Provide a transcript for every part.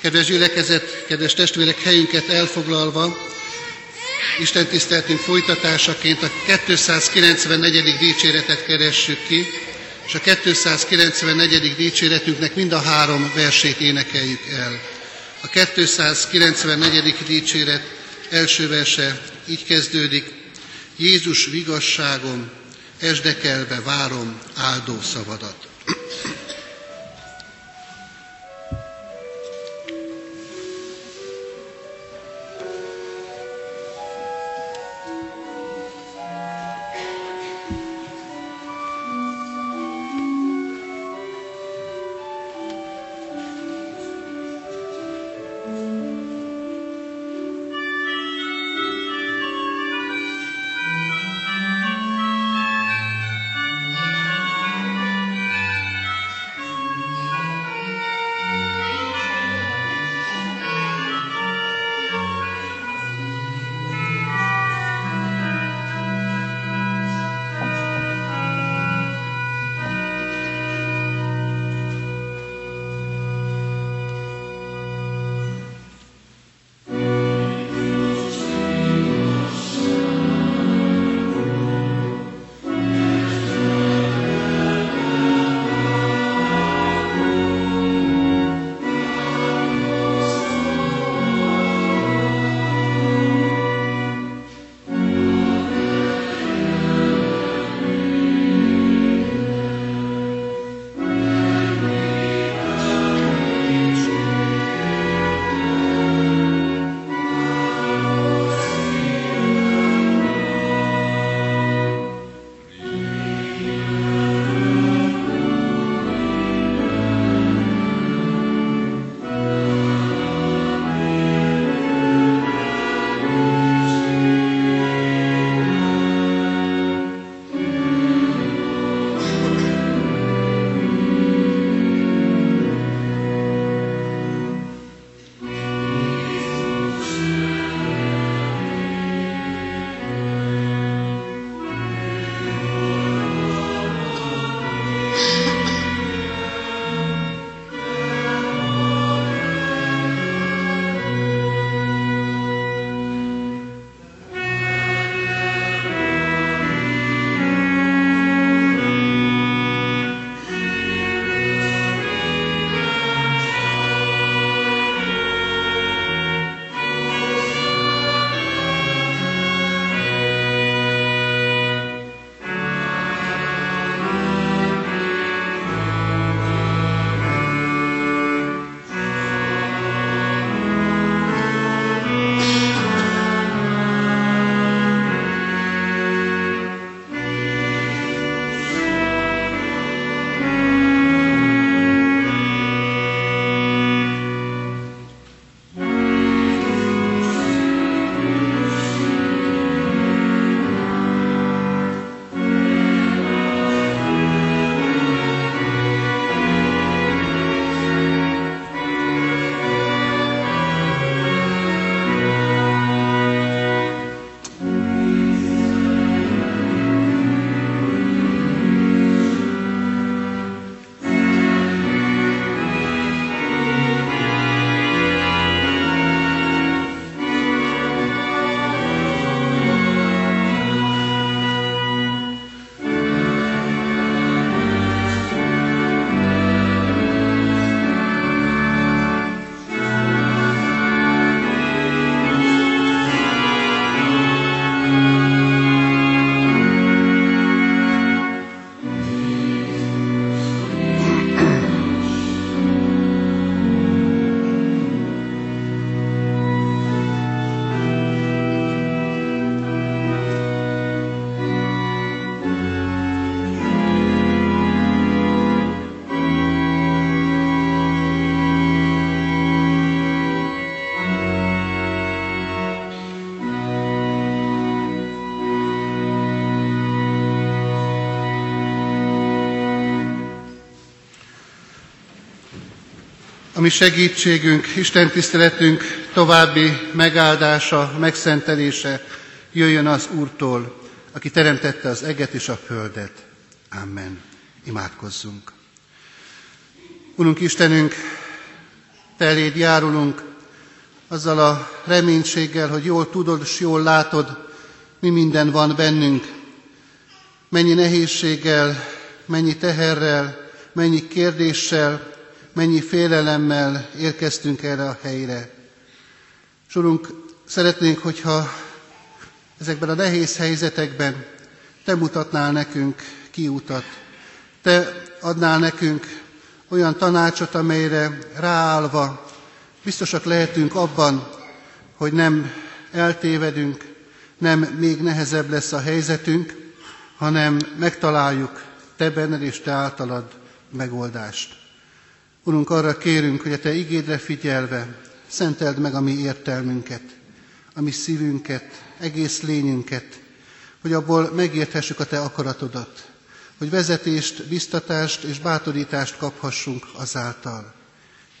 Kedves gyülekezet, kedves testvérek, helyünket elfoglalva, Isten tiszteltünk folytatásaként a 294. dicséretet keressük ki, és a 294. dicséretünknek mind a három versét énekeljük el. A 294. dicséret első verse így kezdődik, Jézus vigasságom, esdekelve várom áldó szavadat. A mi segítségünk, Isten tiszteletünk további megáldása, megszentelése jöjjön az Úrtól, aki teremtette az eget és a földet. Amen. Imádkozzunk. Urunk Istenünk, Te eléd járulunk azzal a reménységgel, hogy jól tudod és jól látod, mi minden van bennünk, mennyi nehézséggel, mennyi teherrel, mennyi kérdéssel, mennyi félelemmel érkeztünk erre a helyre. És szeretnénk, hogyha ezekben a nehéz helyzetekben Te mutatnál nekünk kiutat. Te adnál nekünk olyan tanácsot, amelyre ráállva biztosak lehetünk abban, hogy nem eltévedünk, nem még nehezebb lesz a helyzetünk, hanem megtaláljuk Te benned és Te általad megoldást. Urunk, arra kérünk, hogy a Te igédre figyelve szenteld meg a mi értelmünket, a mi szívünket, egész lényünket, hogy abból megérthessük a Te akaratodat, hogy vezetést, biztatást és bátorítást kaphassunk azáltal.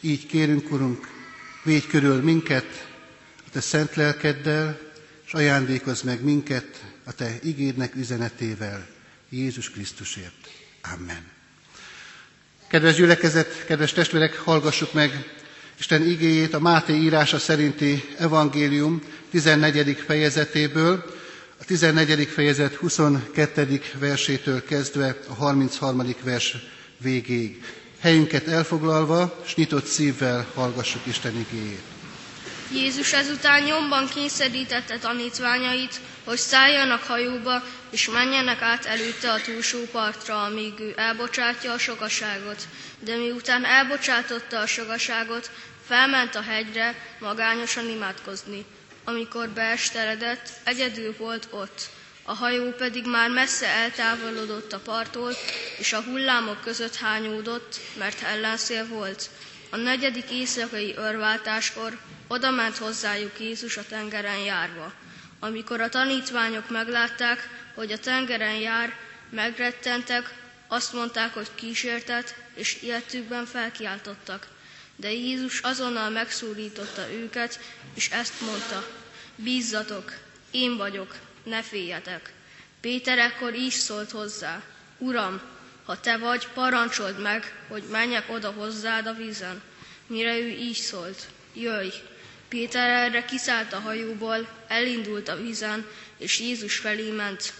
Így kérünk, Urunk, védj körül minket a Te szent lelkeddel, és ajándékozz meg minket a Te igédnek üzenetével, Jézus Krisztusért. Amen. Kedves gyülekezet, kedves testvérek, hallgassuk meg Isten igéjét a Máté írása szerinti evangélium 14. fejezetéből, a 14. fejezet 22. versétől kezdve a 33. vers végéig. Helyünket elfoglalva, s nyitott szívvel hallgassuk Isten igéjét. Jézus ezután nyomban kényszerítette tanítványait, hogy szálljanak hajóba, és menjenek át előtte a túlsó partra, amíg ő elbocsátja a sokaságot. De miután elbocsátotta a sokaságot, felment a hegyre magányosan imádkozni. Amikor beesteredett, egyedül volt ott. A hajó pedig már messze eltávolodott a parttól, és a hullámok között hányódott, mert ellenszél volt. A negyedik éjszakai örváltáskor oda ment hozzájuk Jézus a tengeren járva. Amikor a tanítványok meglátták, hogy a tengeren jár, megrettentek, azt mondták, hogy kísértet, és illetükben felkiáltottak. De Jézus azonnal megszólította őket, és ezt mondta, bízzatok, én vagyok, ne féljetek. Péter ekkor is szólt hozzá, Uram, ha te vagy, parancsold meg, hogy menjek oda hozzád a vízen. Mire ő így szólt, jöjj. Péter erre kiszállt a hajóból, elindult a vízen, és Jézus felé ment.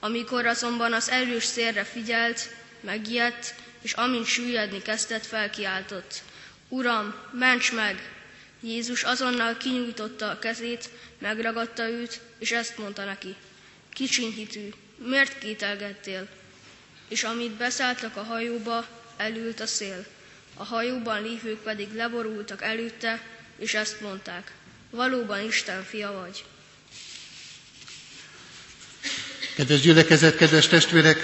Amikor azonban az erős szélre figyelt, megijedt, és amint süllyedni kezdett, felkiáltott. Uram, ments meg! Jézus azonnal kinyújtotta a kezét, megragadta őt, és ezt mondta neki. Kicsinyhitű, miért kételgettél? És amit beszálltak a hajóba, elült a szél. A hajóban lévők pedig leborultak előtte, és ezt mondták. Valóban Isten fia vagy. Kedves gyülekezet, kedves testvérek,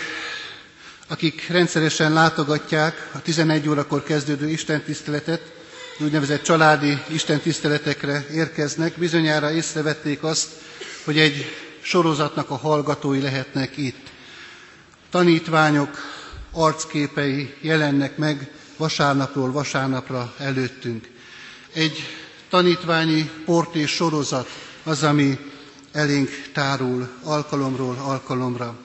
akik rendszeresen látogatják a 11 órakor kezdődő istentiszteletet, úgynevezett családi istentiszteletekre érkeznek, bizonyára észrevették azt, hogy egy sorozatnak a hallgatói lehetnek itt. Tanítványok arcképei jelennek meg vasárnapról vasárnapra előttünk. Egy tanítványi portés sorozat az, ami elénk tárul alkalomról alkalomra.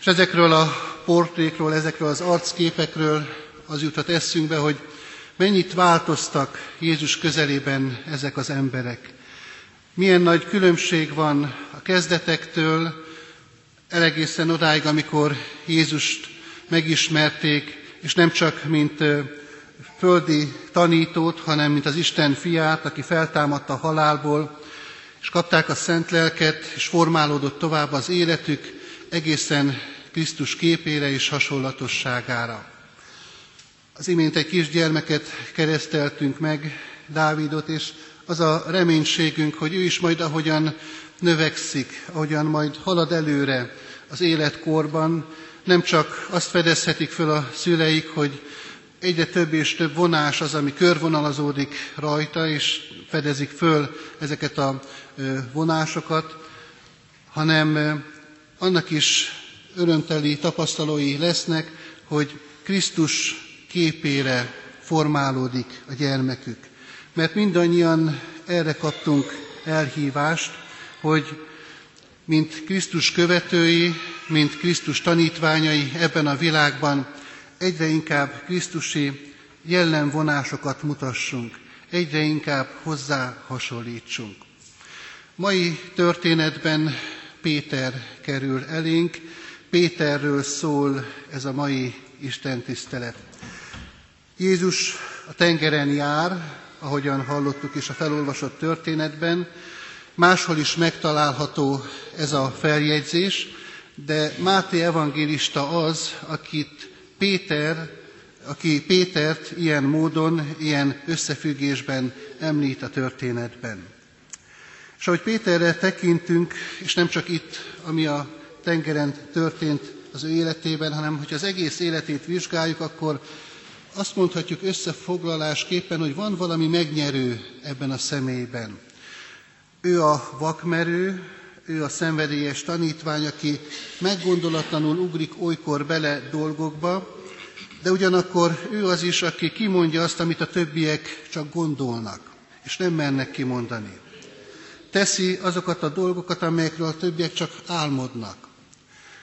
És ezekről a portrékról, ezekről az arcképekről az jutott eszünkbe, hogy mennyit változtak Jézus közelében ezek az emberek. Milyen nagy különbség van a kezdetektől elegészen odáig, amikor Jézust megismerték, és nem csak mint földi tanítót, hanem mint az Isten fiát, aki feltámadta a halálból, és kapták a szent lelket, és formálódott tovább az életük egészen Krisztus képére és hasonlatosságára. Az imént egy kisgyermeket kereszteltünk meg, Dávidot, és az a reménységünk, hogy ő is majd ahogyan növekszik, ahogyan majd halad előre az életkorban, nem csak azt fedezhetik föl a szüleik, hogy egyre több és több vonás az, ami körvonalazódik rajta, és fedezik föl ezeket a vonásokat, hanem annak is örömteli tapasztalói lesznek, hogy Krisztus képére formálódik a gyermekük. Mert mindannyian erre kaptunk elhívást, hogy mint Krisztus követői, mint Krisztus tanítványai ebben a világban egyre inkább Krisztusi jellemvonásokat mutassunk, egyre inkább hozzá hasonlítsunk. Mai történetben Péter kerül elénk, Péterről szól ez a mai Isten tisztelet. Jézus a tengeren jár, ahogyan hallottuk is a felolvasott történetben, máshol is megtalálható ez a feljegyzés, de Máté evangélista az, akit Péter, aki Pétert ilyen módon, ilyen összefüggésben említ a történetben. És ahogy Péterre tekintünk, és nem csak itt, ami a tengeren történt az ő életében, hanem hogy az egész életét vizsgáljuk, akkor azt mondhatjuk összefoglalásképpen, hogy van valami megnyerő ebben a személyben. Ő a vakmerő, ő a szenvedélyes tanítvány, aki meggondolatlanul ugrik olykor bele dolgokba, de ugyanakkor ő az is, aki kimondja azt, amit a többiek csak gondolnak, és nem mernek kimondani. Teszi azokat a dolgokat, amelyekről a többiek csak álmodnak.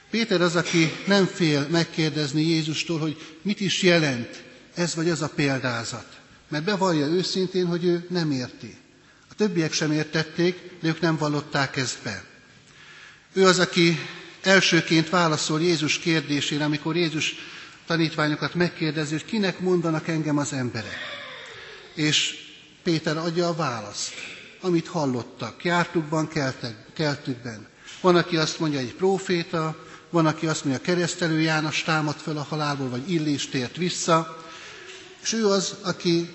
Péter az, aki nem fél megkérdezni Jézustól, hogy mit is jelent ez vagy az a példázat. Mert bevallja őszintén, hogy ő nem érti. A többiek sem értették, de ők nem vallották ezt be. Ő az, aki elsőként válaszol Jézus kérdésére, amikor Jézus tanítványokat megkérdezi, hogy kinek mondanak engem az emberek. És Péter adja a választ, amit hallottak, jártukban, keltükben. Van, aki azt mondja, egy próféta, van, aki azt mondja, keresztelő János támad föl a halálból, vagy Illés tért vissza, és ő az, aki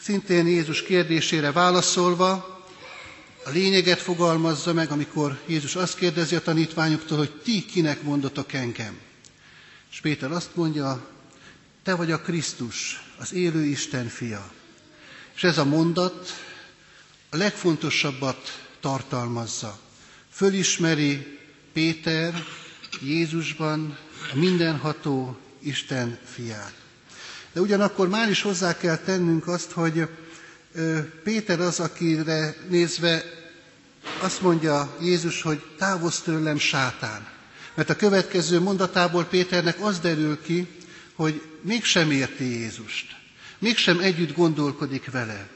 szintén Jézus kérdésére válaszolva a lényeget fogalmazza meg, amikor Jézus azt kérdezi a tanítványoktól, hogy ti kinek mondotok engem. És Péter azt mondja, te vagy a Krisztus, az élő Isten fia. És ez a mondat a legfontosabbat tartalmazza. Fölismeri Péter Jézusban a mindenható Isten fiát. De ugyanakkor már is hozzá kell tennünk azt, hogy Péter az, akire nézve azt mondja Jézus, hogy távozz tőlem sátán. Mert a következő mondatából Péternek az derül ki, hogy mégsem érti Jézust. Mégsem együtt gondolkodik vele.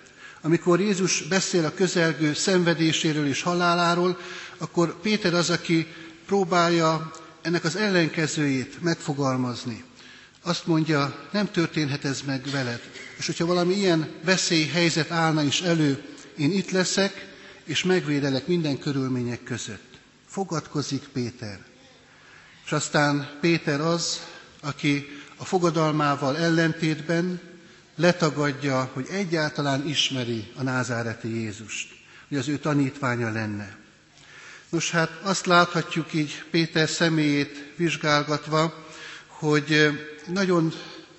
Amikor Jézus beszél a közelgő szenvedéséről és haláláról, akkor Péter az, aki próbálja ennek az ellenkezőjét megfogalmazni. Azt mondja, nem történhet ez meg veled. És hogyha valami ilyen veszélyhelyzet állna is elő, én itt leszek, és megvédelek minden körülmények között. Fogadkozik Péter. És aztán Péter az, aki a fogadalmával ellentétben letagadja, hogy egyáltalán ismeri a názáreti Jézust, hogy az ő tanítványa lenne. Nos hát azt láthatjuk így Péter személyét vizsgálgatva, hogy nagyon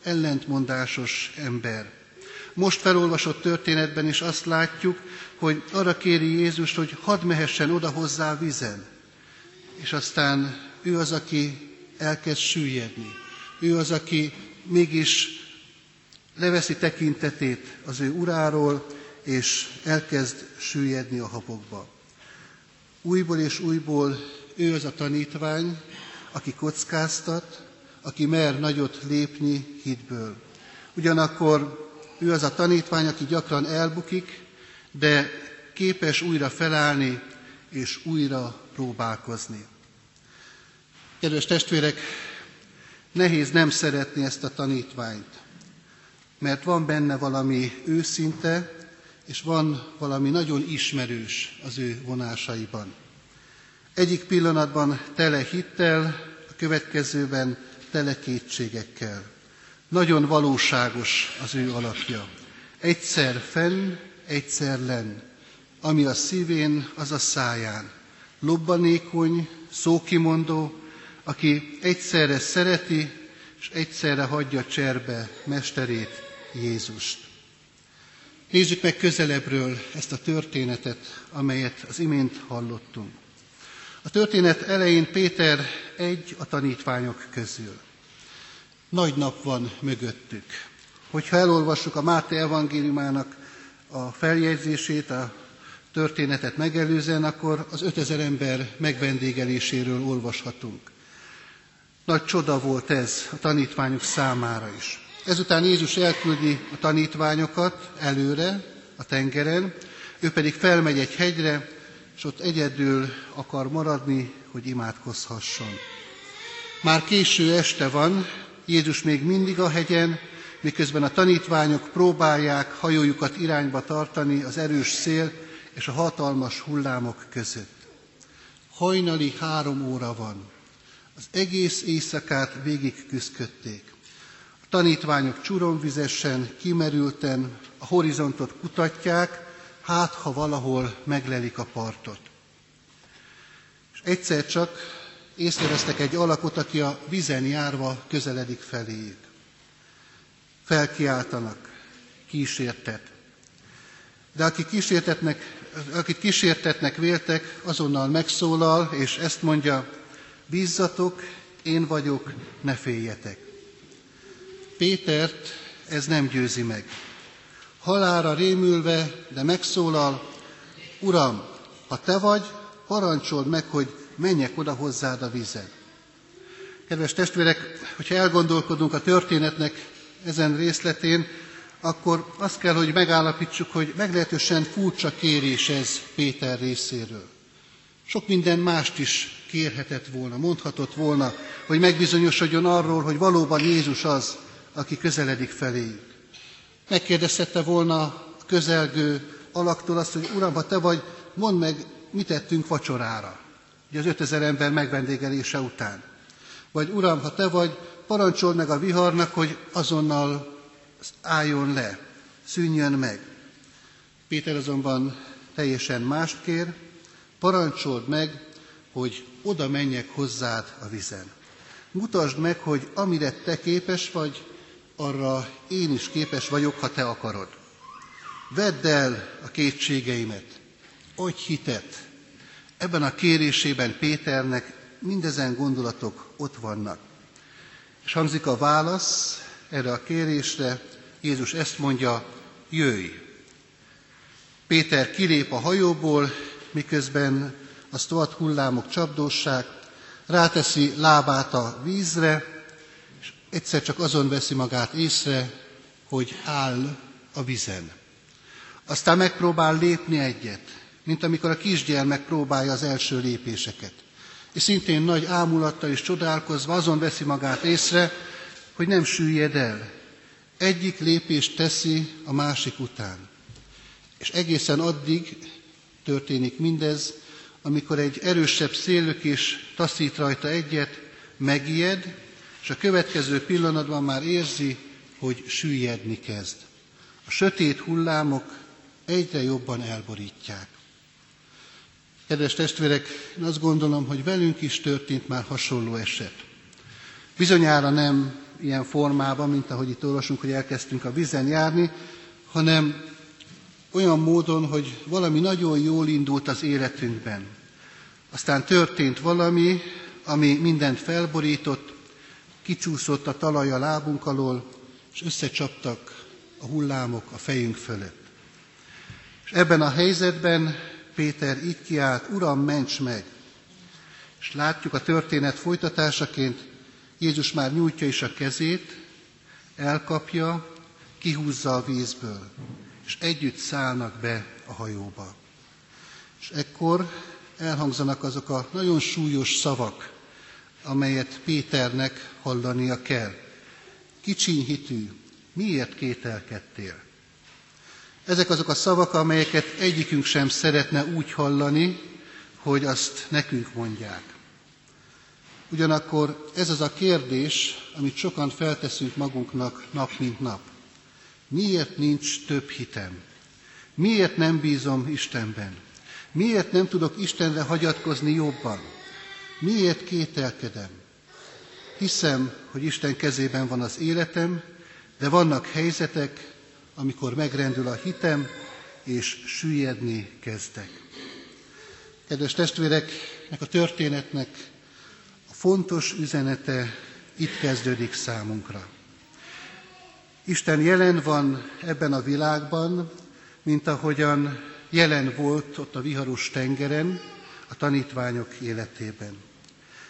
ellentmondásos ember. Most felolvasott történetben is azt látjuk, hogy arra kéri Jézust, hogy hadd mehessen oda hozzá vizen. És aztán ő az, aki elkezd süllyedni. Ő az, aki mégis leveszi tekintetét az ő uráról, és elkezd süllyedni a habokba. Újból és újból ő az a tanítvány, aki kockáztat, aki mer nagyot lépni hitből. Ugyanakkor ő az a tanítvány, aki gyakran elbukik, de képes újra felállni és újra próbálkozni. Kedves testvérek, nehéz nem szeretni ezt a tanítványt, mert van benne valami őszinte, és van valami nagyon ismerős az ő vonásaiban. Egyik pillanatban tele hittel, a következőben tele kétségekkel. Nagyon valóságos az ő alakja. Egyszer fenn, egyszer lenn. Ami a szívén, az a száján. Lobbanékony, szókimondó, aki egyszerre szereti, és egyszerre hagyja cserbe mesterét, Jézust. Nézzük meg közelebbről ezt a történetet, amelyet az imént hallottunk. A történet elején Péter egy a tanítványok közül. Nagy nap van mögöttük. Hogyha elolvassuk a Máté evangéliumának a feljegyzését, a történetet megelőzően, akkor az 5000 ember megvendégeléséről olvashatunk. Nagy csoda volt ez a tanítványok számára is. Ezután Jézus elküldi a tanítványokat előre, a tengeren, ő pedig felmegy egy hegyre, és ott egyedül akar maradni, hogy imádkozhasson. Már késő este van, Jézus még mindig a hegyen, miközben a tanítványok próbálják hajójukat irányba tartani az erős szél és a hatalmas hullámok között. Hajnali három óra van. Az egész éjszakát végig küzdködték. A tanítványok csuromvizesen, kimerülten a horizontot kutatják, hát ha valahol meglelik a partot. És egyszer csak észrevesztek egy alakot, aki a vizen járva közeledik feléjük. Felkiáltanak, kísértet. De aki kísértetnek, akit kísértetnek véltek, azonnal megszólal, és ezt mondja, bízzatok, én vagyok, ne féljetek. Pétert ez nem győzi meg. Halára rémülve, de megszólal, Uram, ha te vagy, parancsold meg, hogy menjek oda hozzád a vízen. Kedves testvérek, hogyha elgondolkodunk a történetnek ezen részletén, akkor azt kell, hogy megállapítsuk, hogy meglehetősen furcsa kérés ez Péter részéről. Sok minden mást is kérhetett volna, mondhatott volna, hogy megbizonyosodjon arról, hogy valóban Jézus az, aki közeledik feléjük. Megkérdezhette volna a közelgő alaktól azt, hogy Uram, ha te vagy, mondd meg, mit tettünk vacsorára ugye az 5000 ember megvendégelése után. Vagy Uram, ha te vagy, parancsold meg a viharnak, hogy azonnal álljon le, szűnjön meg. Péter azonban teljesen mást kér, parancsold meg, hogy oda menjek hozzád a vizen. Mutasd meg, hogy amire te képes vagy, arra én is képes vagyok, ha te akarod. Vedd el a kétségeimet, adj hitet, Ebben a kérésében Péternek mindezen gondolatok ott vannak. És hangzik a válasz erre a kérésre, Jézus ezt mondja, jöjj! Péter kilép a hajóból, miközben a sztoat hullámok csapdóság, ráteszi lábát a vízre, és egyszer csak azon veszi magát észre, hogy áll a vizen. Aztán megpróbál lépni egyet, mint amikor a kisgyermek próbálja az első lépéseket. És szintén nagy ámulattal és csodálkozva azon veszi magát észre, hogy nem süllyed el. Egyik lépést teszi a másik után. És egészen addig történik mindez, amikor egy erősebb szélökés taszít rajta egyet, megijed, és a következő pillanatban már érzi, hogy süllyedni kezd. A sötét hullámok egyre jobban elborítják. Kedves testvérek, én azt gondolom, hogy velünk is történt már hasonló eset. Bizonyára nem ilyen formában, mint ahogy itt olvasunk, hogy elkezdtünk a vizen járni, hanem olyan módon, hogy valami nagyon jól indult az életünkben. Aztán történt valami, ami mindent felborított, kicsúszott a talaj a lábunk alól, és összecsaptak a hullámok a fejünk fölött. És ebben a helyzetben Péter így kiált, Uram, ments meg! És látjuk a történet folytatásaként, Jézus már nyújtja is a kezét, elkapja, kihúzza a vízből, és együtt szállnak be a hajóba. És ekkor elhangzanak azok a nagyon súlyos szavak, amelyet Péternek hallania kell. Kicsiny hitű, miért kételkedtél? Ezek azok a szavak, amelyeket egyikünk sem szeretne úgy hallani, hogy azt nekünk mondják. Ugyanakkor ez az a kérdés, amit sokan felteszünk magunknak nap mint nap. Miért nincs több hitem? Miért nem bízom Istenben? Miért nem tudok Istenre hagyatkozni jobban? Miért kételkedem? Hiszem, hogy Isten kezében van az életem, de vannak helyzetek, amikor megrendül a hitem, és süllyedni kezdek. Kedves testvéreknek a történetnek a fontos üzenete itt kezdődik számunkra. Isten jelen van ebben a világban, mint ahogyan jelen volt ott a viharos tengeren, a tanítványok életében.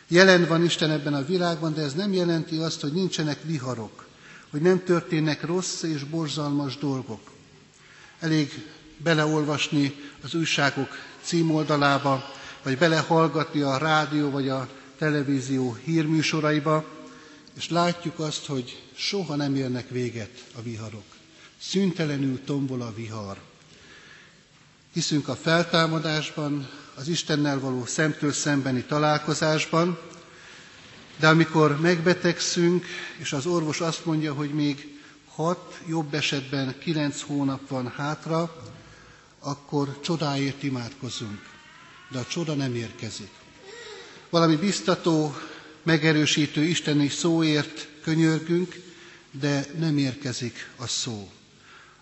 Jelen van Isten ebben a világban, de ez nem jelenti azt, hogy nincsenek viharok, hogy nem történnek rossz és borzalmas dolgok. Elég beleolvasni az újságok címoldalába, vagy belehallgatni a rádió vagy a televízió hírműsoraiba, és látjuk azt, hogy soha nem érnek véget a viharok. Szüntelenül tombol a vihar. Hiszünk a feltámadásban, az Istennel való szemtől szembeni találkozásban, de amikor megbetegszünk, és az orvos azt mondja, hogy még hat, jobb esetben kilenc hónap van hátra, akkor csodáért imádkozunk, de a csoda nem érkezik. Valami biztató, megerősítő isteni szóért könyörgünk, de nem érkezik a szó.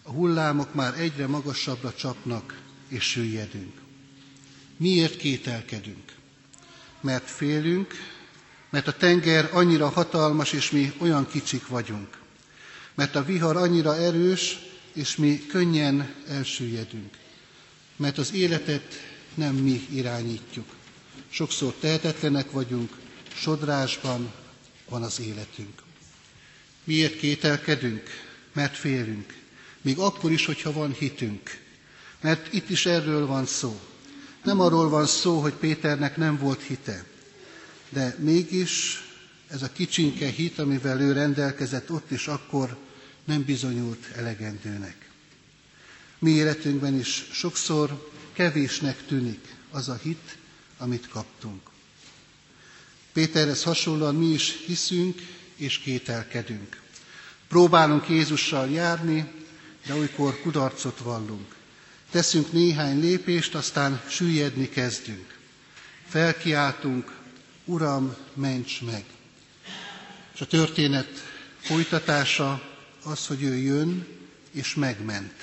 A hullámok már egyre magasabbra csapnak, és süllyedünk. Miért kételkedünk? Mert félünk, mert a tenger annyira hatalmas, és mi olyan kicsik vagyunk. Mert a vihar annyira erős, és mi könnyen elsüllyedünk. Mert az életet nem mi irányítjuk. Sokszor tehetetlenek vagyunk, sodrásban van az életünk. Miért kételkedünk? Mert félünk. Még akkor is, hogyha van hitünk. Mert itt is erről van szó. Nem arról van szó, hogy Péternek nem volt hite, de mégis ez a kicsinke hit, amivel ő rendelkezett ott is akkor, nem bizonyult elegendőnek. Mi életünkben is sokszor kevésnek tűnik az a hit, amit kaptunk. Péterhez hasonlóan mi is hiszünk és kételkedünk. Próbálunk Jézussal járni, de olykor kudarcot vallunk. Teszünk néhány lépést, aztán süllyedni kezdünk. Felkiáltunk, Uram, ments meg! És a történet folytatása az, hogy ő jön és megment.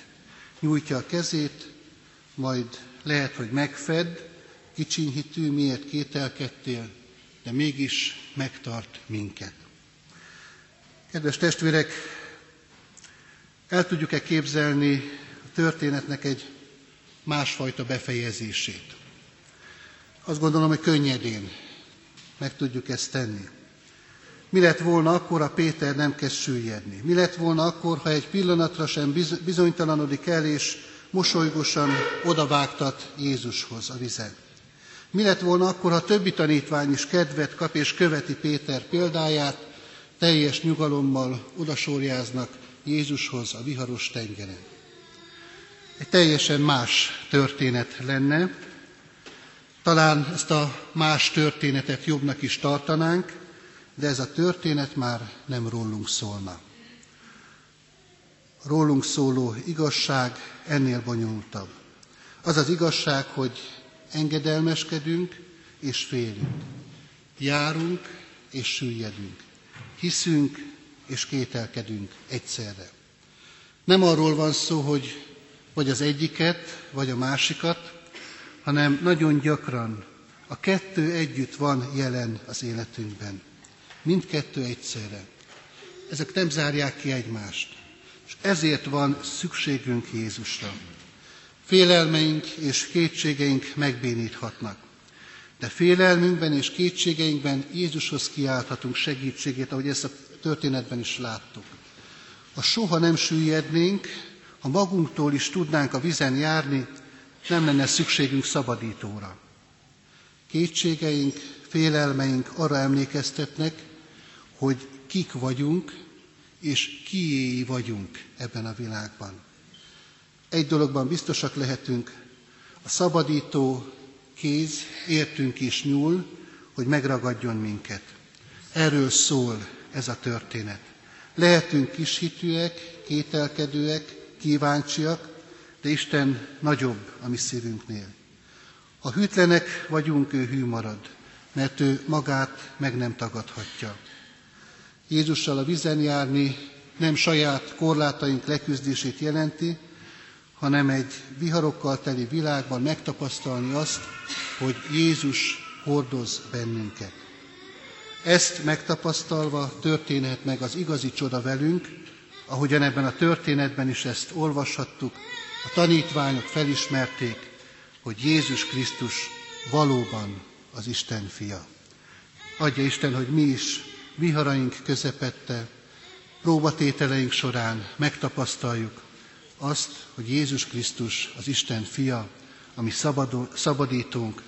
Nyújtja a kezét, majd lehet, hogy megfed, kicsinyhitű, miért kételkedtél, de mégis megtart minket. Kedves testvérek, el tudjuk-e képzelni a történetnek egy másfajta befejezését? Azt gondolom, hogy könnyedén meg tudjuk ezt tenni. Mi lett volna akkor, ha Péter nem kezd süllyedni? Mi lett volna akkor, ha egy pillanatra sem bizonytalanodik el, és mosolygosan odavágtat Jézushoz a vizet? Mi lett volna akkor, ha többi tanítvány is kedvet kap és követi Péter példáját, teljes nyugalommal odasorjáznak Jézushoz a viharos tengeren? Egy teljesen más történet lenne, talán ezt a más történetet jobbnak is tartanánk, de ez a történet már nem rólunk szólna. Rólunk szóló igazság ennél bonyolultabb. Az az igazság, hogy engedelmeskedünk és félünk. Járunk és süllyedünk. Hiszünk és kételkedünk egyszerre. Nem arról van szó, hogy vagy az egyiket, vagy a másikat, hanem nagyon gyakran a kettő együtt van jelen az életünkben. Mindkettő egyszerre. Ezek nem zárják ki egymást. És ezért van szükségünk Jézusra. Félelmeink és kétségeink megbéníthatnak. De félelmünkben és kétségeinkben Jézushoz kiálthatunk segítségét, ahogy ezt a történetben is láttuk. Ha soha nem süllyednénk, ha magunktól is tudnánk a vizen járni, nem lenne szükségünk szabadítóra. Kétségeink, félelmeink arra emlékeztetnek, hogy kik vagyunk, és kiéi vagyunk ebben a világban. Egy dologban biztosak lehetünk, a szabadító kéz értünk is nyúl, hogy megragadjon minket. Erről szól ez a történet. Lehetünk kishitűek, kételkedőek, kíváncsiak, de Isten nagyobb a mi szívünknél. Ha hűtlenek vagyunk, ő hű marad, mert ő magát meg nem tagadhatja. Jézussal a vizen járni nem saját korlátaink leküzdését jelenti, hanem egy viharokkal teli világban megtapasztalni azt, hogy Jézus hordoz bennünket. Ezt megtapasztalva történhet meg az igazi csoda velünk, ahogyan ebben a történetben is ezt olvashattuk, a tanítványok felismerték, hogy Jézus Krisztus valóban az Isten fia. Adja Isten, hogy mi is viharaink közepette próbatételeink során megtapasztaljuk azt, hogy Jézus Krisztus az Isten fia, ami szabadul, szabadítunk,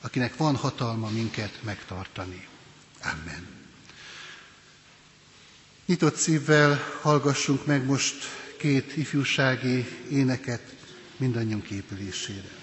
akinek van hatalma minket megtartani. Amen. Nyitott szívvel hallgassunk meg most két ifjúsági éneket mindannyiunk épülésére.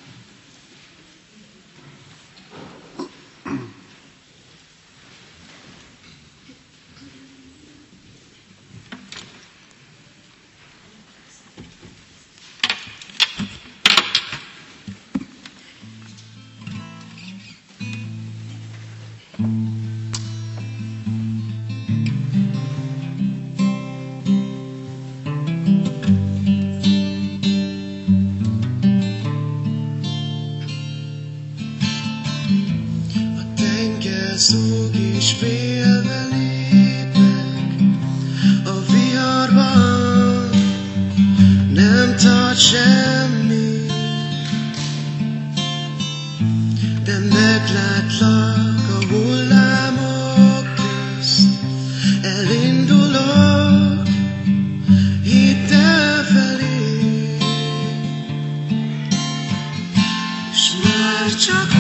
Csak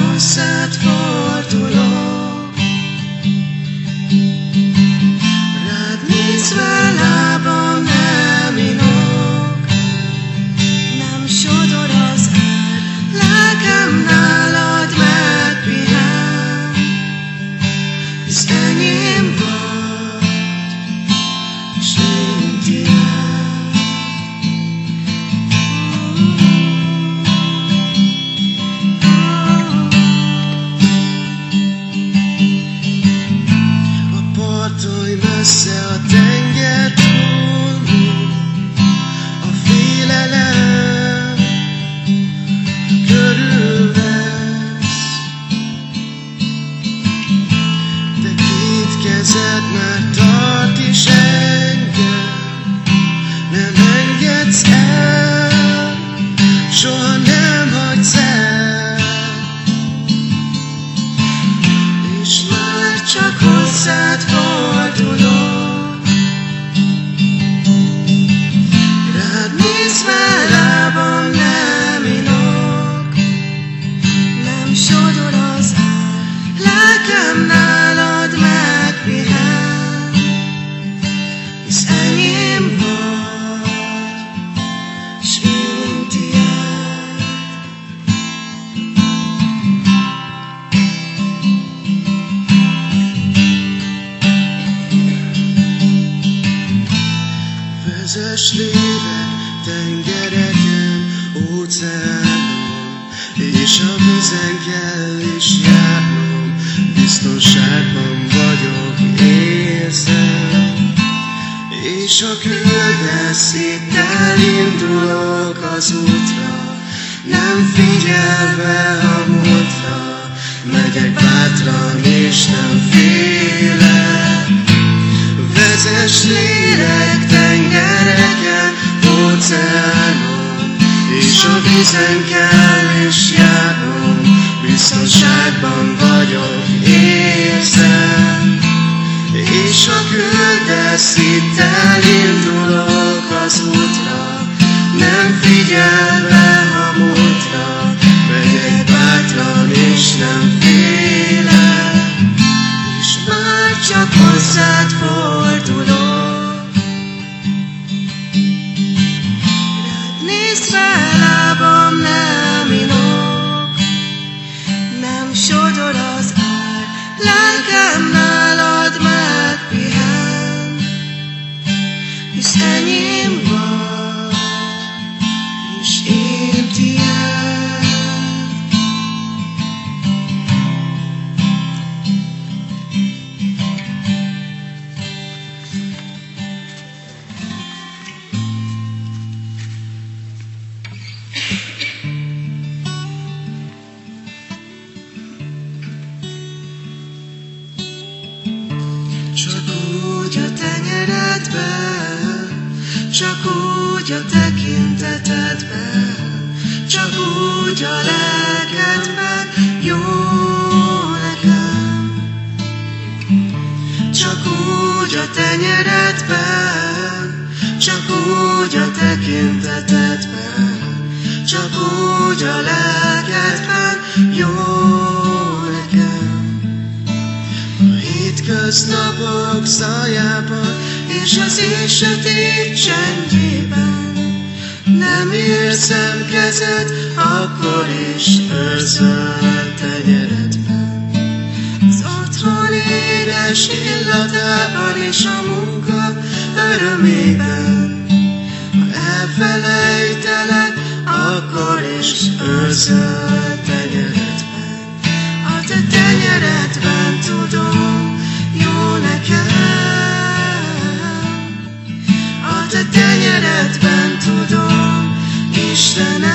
úgy a lelkedben jó nekem. A hétköznapok zajában és az én sötét csendjében nem érzem kezed, akkor is őrzöl tenyeredben. Az otthon édes illatában és a munka örömében. Ha elfelejtelek, akkor is őrzöl tenyeredben. A te tenyeredben tudom, jó nekem. A te tenyeredben tudom, Istenem.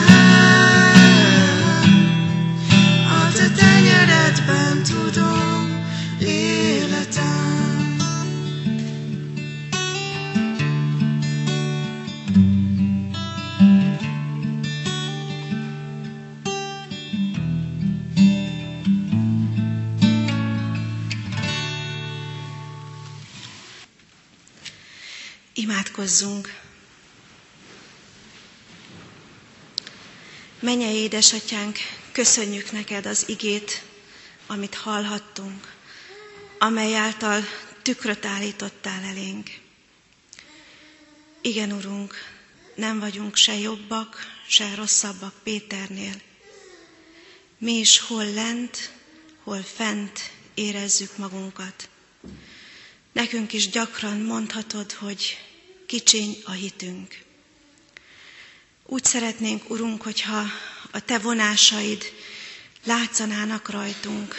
Imádkozzunk! Menje édesatyánk, köszönjük neked az igét, amit hallhattunk, amely által tükröt állítottál elénk. Igen, Urunk, nem vagyunk se jobbak, se rosszabbak Péternél. Mi is hol lent, hol fent érezzük magunkat. Nekünk is gyakran mondhatod, hogy kicsiny a hitünk. Úgy szeretnénk, Urunk, hogyha a Te vonásaid látszanának rajtunk,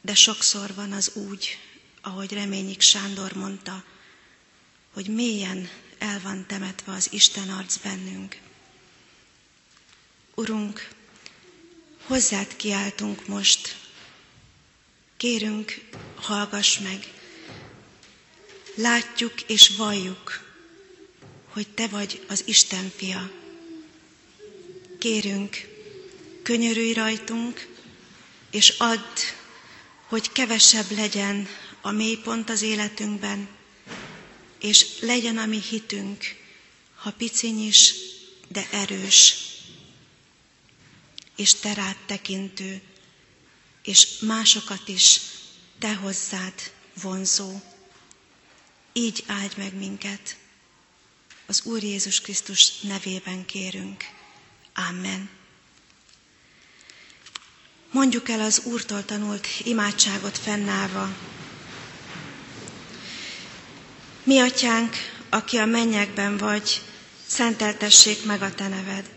de sokszor van az úgy, ahogy Reményik Sándor mondta, hogy mélyen el van temetve az Isten arc bennünk. Urunk, hozzád kiáltunk most, kérünk, hallgass meg, látjuk és valljuk, hogy Te vagy az Isten fia. Kérünk, könyörülj rajtunk, és add, hogy kevesebb legyen a mélypont az életünkben, és legyen a mi hitünk, ha piciny is, de erős, és Te rád tekintő, és másokat is Te hozzád vonzó. Így áldj meg minket. Az Úr Jézus Krisztus nevében kérünk. Amen. Mondjuk el az Úrtól tanult imádságot fennállva. Mi atyánk, aki a mennyekben vagy, szenteltessék meg a te neved.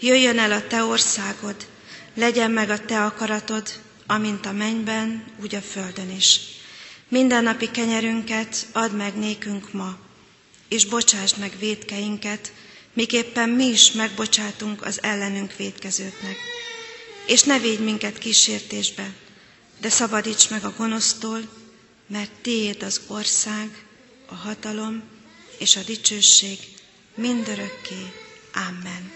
Jöjjön el a te országod, legyen meg a te akaratod, amint a mennyben, úgy a földön is. Mindennapi kenyerünket add meg nékünk ma, és bocsásd meg védkeinket, miképpen mi is megbocsátunk az ellenünk védkezőknek. És ne védj minket kísértésbe, de szabadíts meg a gonosztól, mert tiéd az ország, a hatalom és a dicsőség mindörökké. Amen.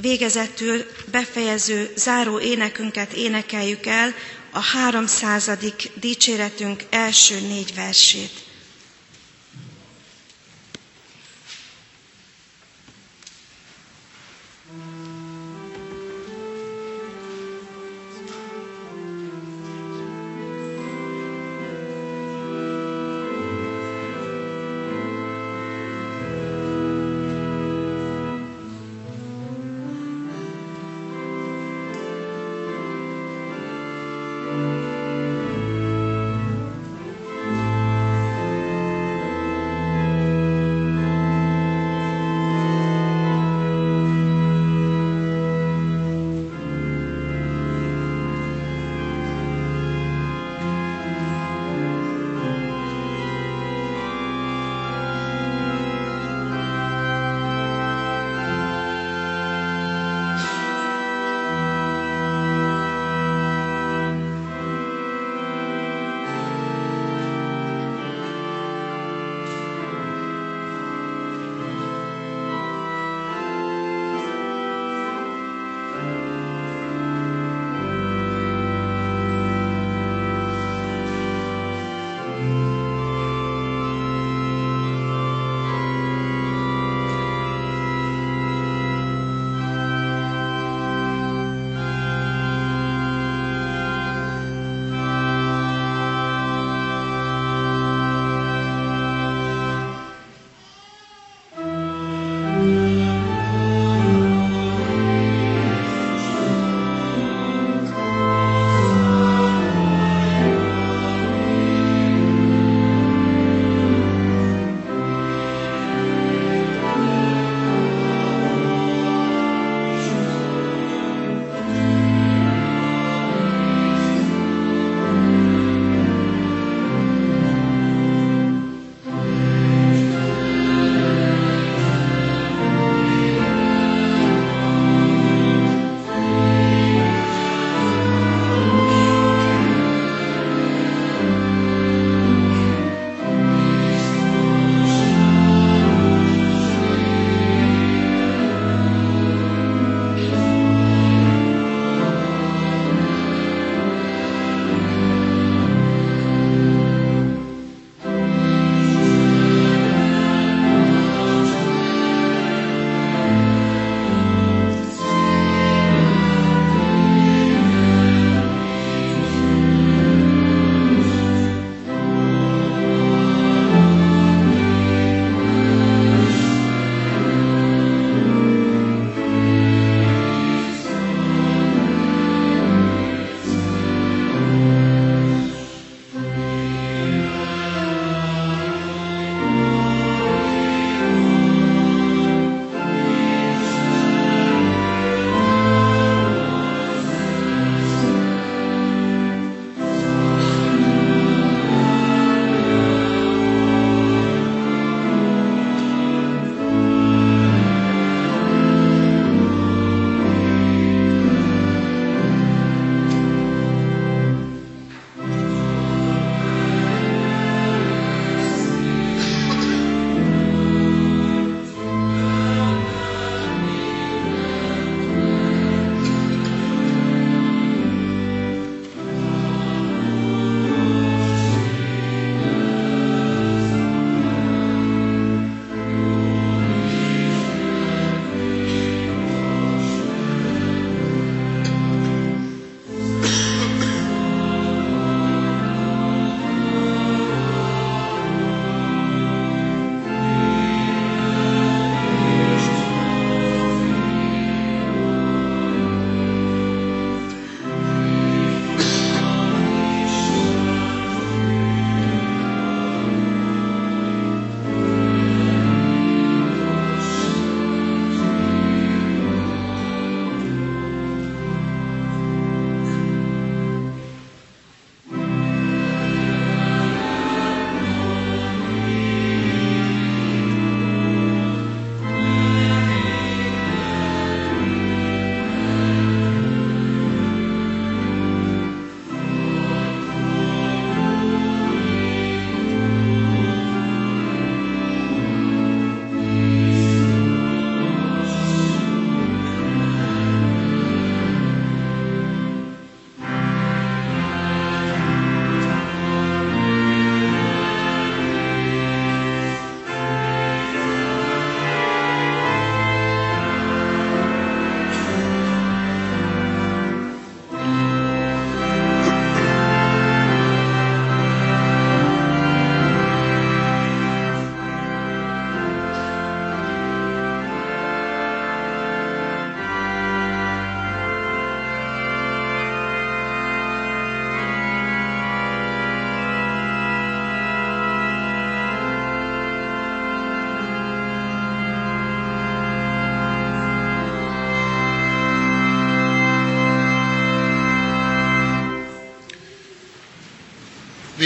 Végezetül befejező záró énekünket énekeljük el, a háromszázadik dicséretünk első négy versét.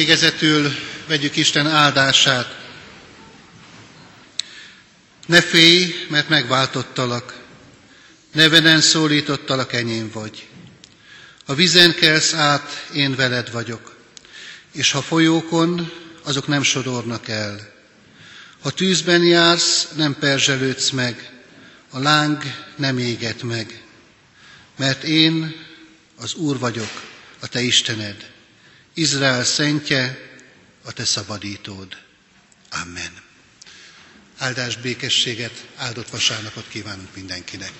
Végezetül vegyük Isten áldását. Ne félj, mert megváltottalak. Neveden szólítottalak, enyém vagy. Ha vizen kelsz át, én veled vagyok. És ha folyókon, azok nem sodornak el. Ha tűzben jársz, nem perzselődsz meg, a láng nem éget meg. Mert én az Úr vagyok, a te Istened, Izrael szentje, a te szabadítód. Amen. Áldás békességet, áldott vasárnapot kívánunk mindenkinek.